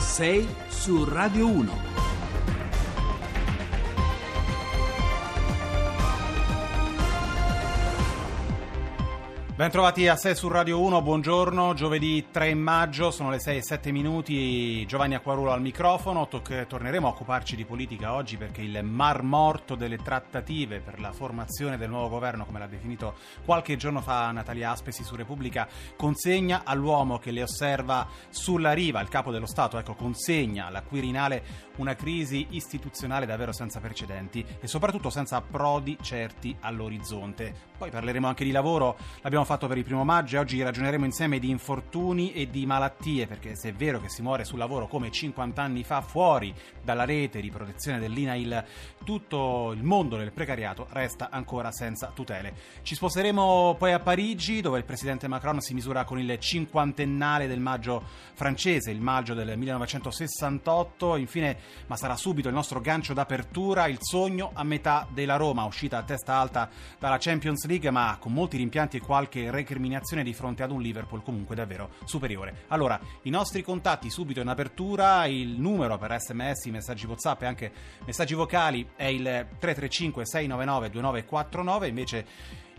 6 su Radio 1. Bentrovati a 6 su Radio 1, buongiorno, giovedì 3 maggio, sono le 6 e 7 minuti, Giovanni Acquarulo al microfono, Toc- torneremo a occuparci di politica oggi perché il mar morto delle trattative per la formazione del nuovo governo, come l'ha definito qualche giorno fa Natalia Aspesi su Repubblica, consegna all'uomo che le osserva sulla riva, il capo dello Stato, ecco, consegna alla Quirinale una crisi istituzionale davvero senza precedenti e soprattutto senza approdi certi all'orizzonte. Poi parleremo anche di lavoro, l'abbiamo fatto per il primo maggio e oggi ragioneremo insieme di infortuni e di malattie, perché se è vero che si muore sul lavoro come 50 anni fa fuori dalla rete di protezione dell'INAIL, tutto il mondo del precariato resta ancora senza tutele. Ci sposteremo poi a Parigi, dove il presidente Macron si misura con il cinquantennale del maggio francese, il maggio del 1968. Infine, ma sarà subito il nostro gancio d'apertura, il sogno a metà della Roma, uscita a testa alta dalla Champions League, ma con molti rimpianti e qualche recriminazione di fronte ad un Liverpool comunque davvero superiore. Allora, i nostri contatti subito in apertura, il numero per sms, messaggi WhatsApp e anche messaggi vocali è il 335 699 2949, invece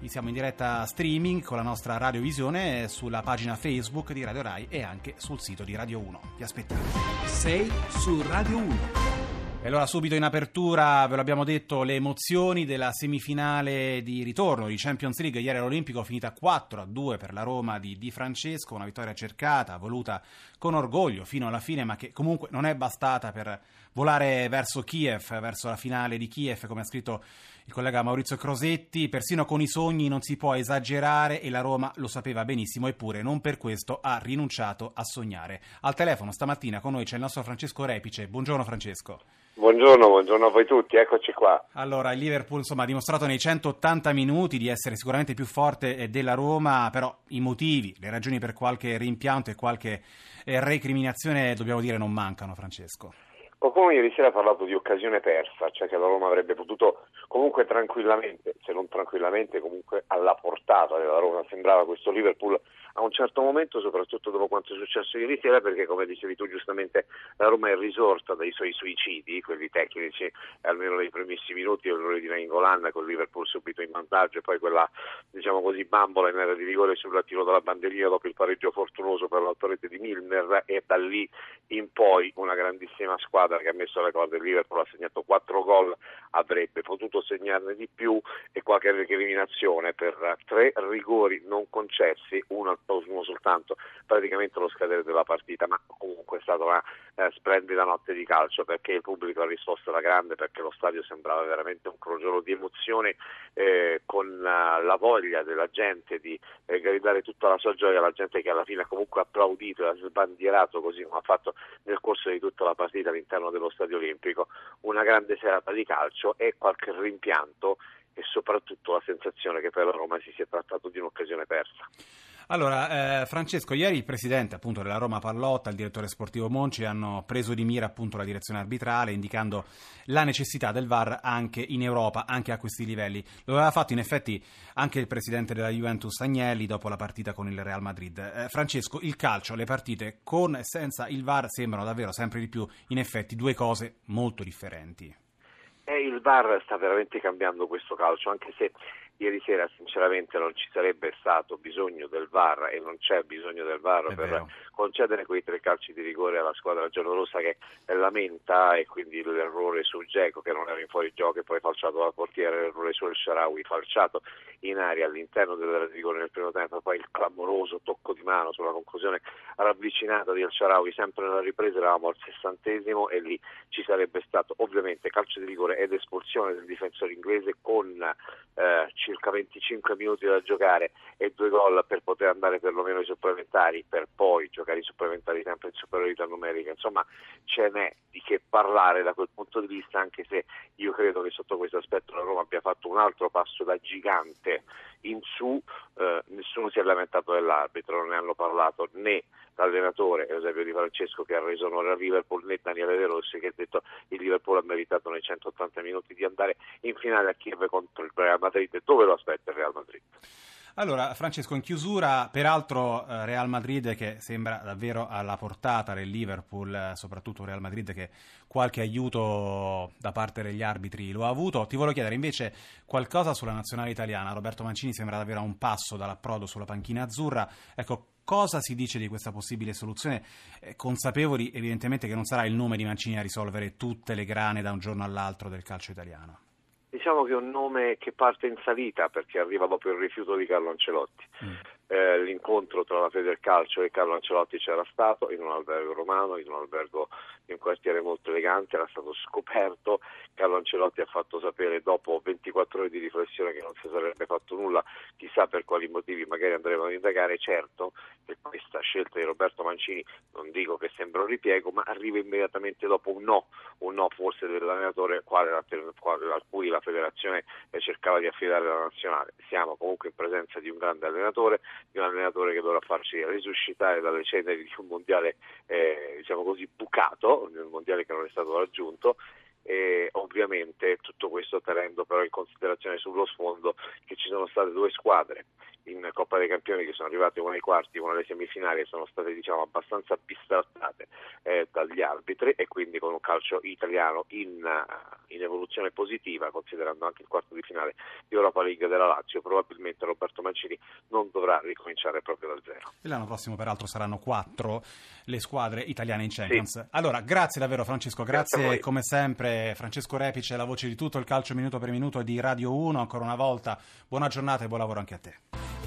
siamo in diretta streaming con la nostra radiovisione sulla pagina Facebook di Radio Rai e anche sul sito di Radio 1. Vi aspettiamo. 6 su Radio 1. E allora subito in apertura, ve l'abbiamo detto, le emozioni della semifinale di ritorno di Champions League. Ieri all'Olimpico finita 4 a 2 per la Roma di Di Francesco, una vittoria cercata, voluta con orgoglio fino alla fine, ma che comunque non è bastata per volare verso Kiev, verso la finale di Kiev, come ha scritto il collega Maurizio Crosetti. Persino con i sogni non si può esagerare e la Roma lo sapeva benissimo, eppure non per questo ha rinunciato a sognare. Al telefono stamattina con noi c'è il nostro Francesco Repice. Buongiorno Francesco. Buongiorno, buongiorno a voi tutti, eccoci qua. Allora, il Liverpool insomma, ha dimostrato nei 180 minuti di essere sicuramente più forte della Roma, però i motivi, le ragioni per qualche rimpianto e qualche eh, recriminazione, dobbiamo dire, non mancano, Francesco. Qualcuno ieri sera ha parlato di occasione persa, cioè che la Roma avrebbe potuto comunque tranquillamente, se non tranquillamente, comunque alla portata della Roma, sembrava questo Liverpool a un certo momento, soprattutto dopo quanto è successo ieri sera, perché come dicevi tu giustamente la Roma è risorta dai suoi suicidi, quelli tecnici, almeno nei primissimi minuti, l'errore di Nainggolan con Liverpool subito in vantaggio e poi quella diciamo così bambola in area di rigore sul tiro della bandierina dopo il pareggio fortunoso per l'autorete di Milner e da lì in poi una grandissima squadra che ha messo le corde il Liverpool, ha segnato 4 gol, avrebbe potuto segnarne di più e qualche recriminazione per tre rigori non concessi, uno uno soltanto praticamente lo scadere della partita, ma comunque è stata una eh, splendida notte di calcio perché il pubblico ha risposto alla grande, perché lo stadio sembrava veramente un crogiolo di emozioni eh, con uh, la voglia della gente di eh, gridare tutta la sua gioia, la gente che alla fine ha comunque applaudito e ha sbandierato così come ha fatto nel corso di tutta la partita all'interno dello stadio olimpico, una grande serata di calcio e qualche rimpianto e soprattutto la sensazione che per la Roma si sia trattato di un'occasione persa. Allora, eh, Francesco, ieri il presidente appunto della Roma Pallotta, il direttore sportivo Monci hanno preso di mira appunto la direzione arbitrale indicando la necessità del VAR anche in Europa, anche a questi livelli. Lo aveva fatto in effetti anche il presidente della Juventus Agnelli dopo la partita con il Real Madrid. Eh, Francesco, il calcio, le partite con e senza il VAR sembrano davvero sempre di più in effetti due cose molto differenti. Il VAR sta veramente cambiando questo calcio, anche se Ieri sera sinceramente non ci sarebbe stato bisogno del VAR e non c'è bisogno del VAR È per vero. concedere quei tre calci di rigore alla squadra giallorossa che lamenta e quindi l'errore su Geco che non era in fuori gioco e poi falciato dal portiere, l'errore sul Sharawi falciato in aria all'interno del rigore nel primo tempo, poi il clamoroso tocco di mano sulla conclusione ravvicinata di El Sharawi sempre nella ripresa eravamo al sessantesimo e lì ci sarebbe stato ovviamente calcio di rigore ed espulsione del difensore inglese con eh, circa 25 minuti da giocare e due gol per poter andare perlomeno ai supplementari per poi giocare i supplementari sempre in superiorità numerica. Insomma ce n'è di che parlare da quel punto di vista anche se io credo che sotto questo aspetto la Roma abbia fatto un altro passo da gigante in su eh, nessuno si è lamentato dell'arbitro non ne hanno parlato né l'allenatore Eusebio Di Francesco che ha reso onore al Liverpool né Daniele De Rossi che ha detto il Liverpool ha meritato nei 180 minuti di andare in finale a Kiev contro il Real Madrid dove lo aspetta il Real Madrid? Allora, Francesco, in chiusura, peraltro eh, Real Madrid che sembra davvero alla portata del Liverpool, eh, soprattutto Real Madrid che qualche aiuto da parte degli arbitri lo ha avuto. Ti volevo chiedere invece qualcosa sulla nazionale italiana. Roberto Mancini sembra davvero a un passo dall'approdo sulla panchina azzurra. Ecco, cosa si dice di questa possibile soluzione, eh, consapevoli evidentemente che non sarà il nome di Mancini a risolvere tutte le grane da un giorno all'altro del calcio italiano? Diciamo che è un nome che parte in salita perché arriva dopo il rifiuto di Carlo Ancelotti. Mm. Eh, l'incontro tra la Federcalcio e Carlo Ancelotti c'era stato in un albergo romano, in un albergo in un quartiere molto elegante, era stato scoperto, Carlo Ancelotti ha fatto sapere dopo 24 ore di riflessione che non si sarebbe fatto nulla, chissà per quali motivi magari andremo ad indagare, certo che questa scelta di Roberto Mancini non dico che sembra un ripiego, ma arriva immediatamente dopo un no, un no forse dell'allenatore a cui la federazione cercava di affidare la nazionale. Siamo comunque in presenza di un grande allenatore, di un allenatore che dovrà farci risuscitare dalle ceneri di un mondiale eh, diciamo così bucato, un mondiale che non è stato raggiunto e ovviamente tutto questo tenendo però in considerazione sullo sfondo che ci sono state due squadre in Coppa dei Campioni che sono arrivate una ai quarti, una alle semifinali e sono state diciamo abbastanza bistrattate eh, dagli arbitri e quindi con un calcio italiano in, uh, in, evoluzione positiva considerando anche il quarto di finale di Europa League della Lazio probabilmente Roberto Mancini non dovrà ricominciare proprio da zero. E l'anno prossimo peraltro saranno quattro le squadre italiane in Champions. Sì. Allora grazie davvero Francesco, grazie, grazie come sempre Francesco Repice, la voce di tutto il calcio minuto per minuto di Radio 1 ancora una volta buona giornata e buon lavoro anche a te.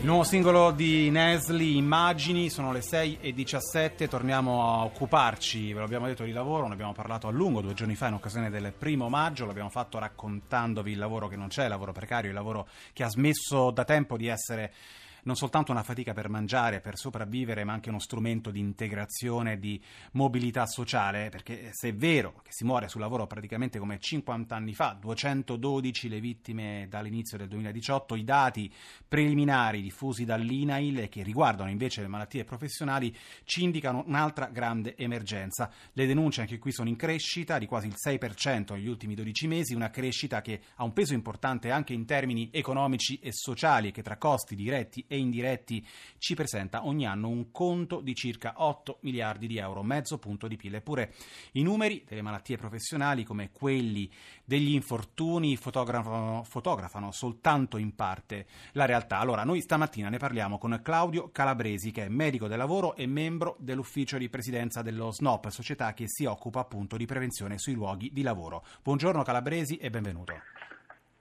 Il nuovo singolo di Nesli, Immagini, sono le 6 e 17, torniamo a occuparci, ve l'abbiamo detto, di lavoro, ne abbiamo parlato a lungo due giorni fa in occasione del primo maggio, l'abbiamo fatto raccontandovi il lavoro che non c'è, il lavoro precario, il lavoro che ha smesso da tempo di essere non soltanto una fatica per mangiare, per sopravvivere, ma anche uno strumento di integrazione di mobilità sociale, perché se è vero che si muore sul lavoro praticamente come 50 anni fa, 212 le vittime dall'inizio del 2018, i dati preliminari diffusi dall'INAIL che riguardano invece le malattie professionali ci indicano un'altra grande emergenza. Le denunce anche qui sono in crescita di quasi il 6% negli ultimi 12 mesi, una crescita che ha un peso importante anche in termini economici e sociali che tra costi diretti e indiretti ci presenta ogni anno un conto di circa 8 miliardi di euro, mezzo punto di PIL. Eppure i numeri delle malattie professionali come quelli degli infortuni fotografano, fotografano soltanto in parte la realtà. Allora, noi stamattina ne parliamo con Claudio Calabresi, che è medico del lavoro e membro dell'ufficio di presidenza dello SNOP, società che si occupa appunto di prevenzione sui luoghi di lavoro. Buongiorno Calabresi e benvenuto.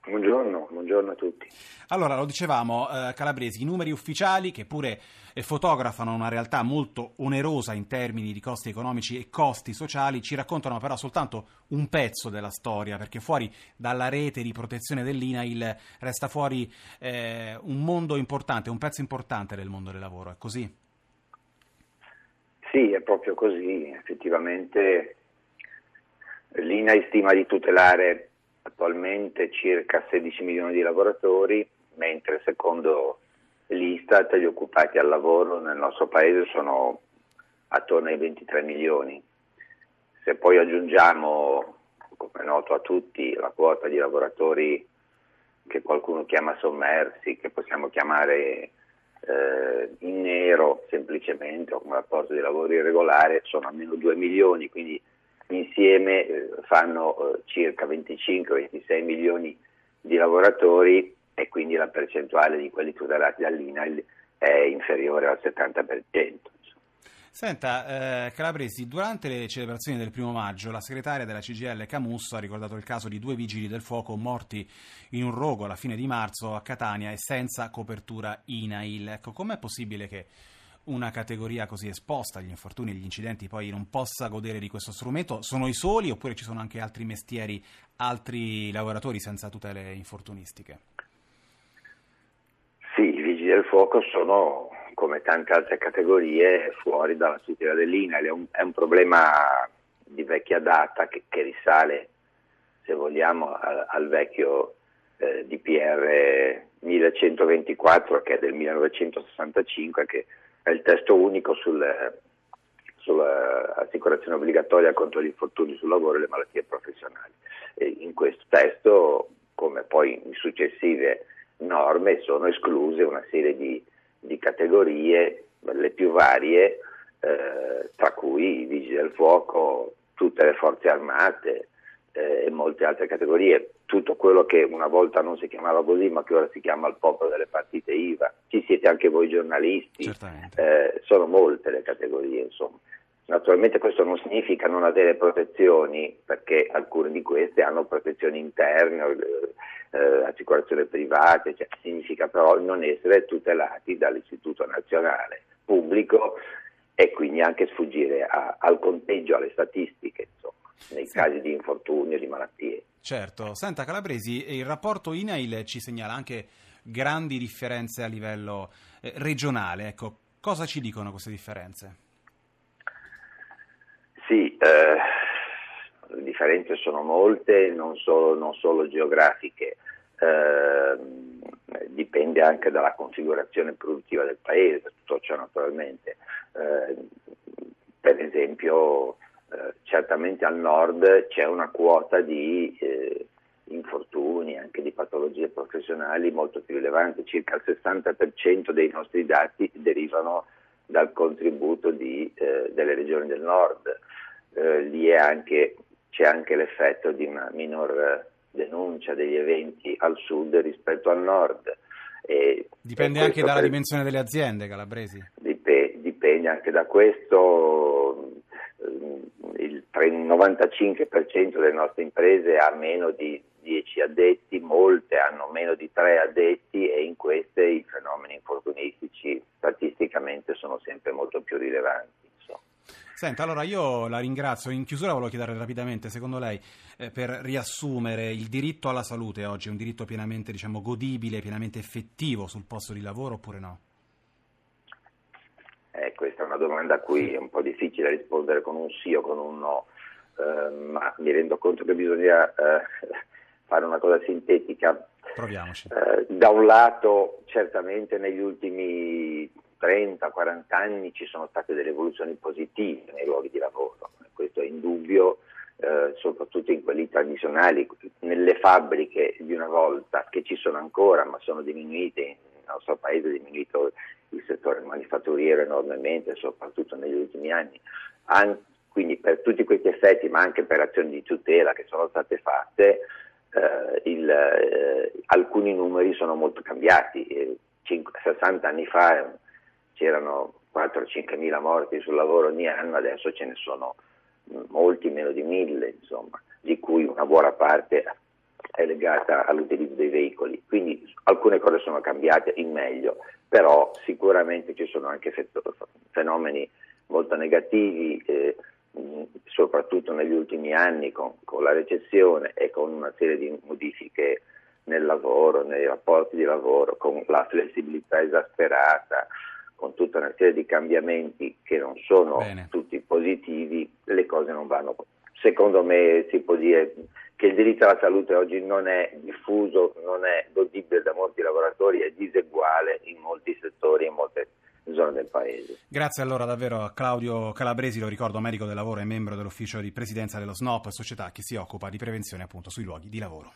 Buongiorno, buongiorno, a tutti. Allora, lo dicevamo, eh, Calabresi, i numeri ufficiali che pure eh, fotografano una realtà molto onerosa in termini di costi economici e costi sociali, ci raccontano però soltanto un pezzo della storia, perché fuori dalla rete di protezione dell'INAIL resta fuori eh, un mondo importante, un pezzo importante del mondo del lavoro, è così? Sì, è proprio così, effettivamente l'INAIL stima di tutelare attualmente circa 16 milioni di lavoratori, mentre secondo l'Istat gli occupati al lavoro nel nostro paese sono attorno ai 23 milioni. Se poi aggiungiamo, come è noto a tutti, la quota di lavoratori che qualcuno chiama sommersi, che possiamo chiamare eh, in nero semplicemente o come rapporto di lavoro irregolare, sono almeno 2 milioni, quindi insieme eh, fanno eh, circa 25-26 milioni di lavoratori e quindi la percentuale di quelli tutelati dall'INAIL è inferiore al 70%. Senta, eh, Calabresi, durante le celebrazioni del primo maggio la segretaria della CGL Camusso ha ricordato il caso di due vigili del fuoco morti in un rogo alla fine di marzo a Catania e senza copertura INAIL. Ecco, com'è possibile che una categoria così esposta agli infortuni e agli incidenti poi non possa godere di questo strumento? Sono i soli oppure ci sono anche altri mestieri, altri lavoratori senza tutele infortunistiche? Sì, i vigili del fuoco sono come tante altre categorie fuori dalla tutela dell'INAIL, è un, è un problema di vecchia data che, che risale, se vogliamo, al, al vecchio eh, DPR 1124 che è del 1965 che è il testo unico sul, sull'assicurazione obbligatoria contro gli infortuni sul lavoro e le malattie professionali. E in questo testo, come poi in successive norme sono escluse una serie di, di categorie, le più varie, eh, tra cui i vigili del fuoco, tutte le forze armate eh, e molte altre categorie, tutto quello che una volta non si chiamava così ma che ora si chiama il popolo delle partite IVA, ci siete anche voi giornalisti, eh, sono molte le categorie insomma. Naturalmente questo non significa non avere protezioni, perché alcune di queste hanno protezioni interne, eh, eh, assicurazioni private, cioè, significa però non essere tutelati dall'Istituto Nazionale Pubblico e quindi anche sfuggire a, al conteggio, alle statistiche, insomma, nei casi di infortunio, di malattie. Certo, senta Calabresi, il rapporto INAIL ci segnala anche grandi differenze a livello eh, regionale, ecco, cosa ci dicono queste differenze? Sì, eh, le differenze sono molte, non solo, non solo geografiche, eh, dipende anche dalla configurazione produttiva del paese, tutto ciò naturalmente. Eh, per esempio, eh, certamente al nord c'è una quota di eh, infortuni, anche di patologie professionali molto più rilevante, circa il 60% dei nostri dati derivano dal contributo di, eh, delle regioni del nord eh, lì anche, c'è anche l'effetto di una minor denuncia degli eventi al sud rispetto al nord. E, dipende anche dalla per... dimensione delle aziende calabresi? Dip- dipende anche da questo. Il 95% delle nostre imprese ha meno di 10 addetti, molte hanno meno di 3 addetti e in queste i fenomeni infortunistici statisticamente sono sempre molto più rilevanti. Senta, allora io la ringrazio. In chiusura volevo chiedere rapidamente, secondo lei, eh, per riassumere, il diritto alla salute oggi è un diritto pienamente diciamo, godibile, pienamente effettivo sul posto di lavoro oppure no? Questa è una domanda a cui è un po' difficile rispondere con un sì o con un no, eh, ma mi rendo conto che bisogna eh, fare una cosa sintetica. Proviamoci. Eh, da un lato, certamente negli ultimi 30-40 anni ci sono state delle evoluzioni positive nei luoghi di lavoro, questo è indubbio, eh, soprattutto in quelli tradizionali, nelle fabbriche di una volta che ci sono ancora ma sono diminuite, nel nostro paese è diminuito il settore manifatturiero enormemente, soprattutto negli ultimi anni. An- quindi per tutti questi effetti, ma anche per azioni di tutela che sono state fatte, eh, il, eh, alcuni numeri sono molto cambiati. 50, 60 anni fa c'erano 4-5 mila morti sul lavoro ogni anno, adesso ce ne sono molti, meno di mille, insomma, di cui una buona parte è legata all'utilizzo dei veicoli. Quindi alcune cose sono cambiate in meglio, però sicuramente ci sono anche fenomeni molto negativi, eh, soprattutto negli ultimi anni con, con, la recessione e con una serie di modifiche nel lavoro, nei rapporti di lavoro, con la flessibilità esasperata, con tutta una serie di cambiamenti che non sono Bene. tutti positivi, le cose non vanno. Secondo me si può dire che il diritto alla salute oggi non è diffuso, non è godibile da molti lavoratori, è diseguale in molti settori, in molte zone del paese. Grazie allora davvero a Claudio Calabresi, lo ricordo medico del lavoro e membro dell'ufficio di presidenza dello SNOP, società che si occupa di prevenzione appunto sui luoghi di lavoro.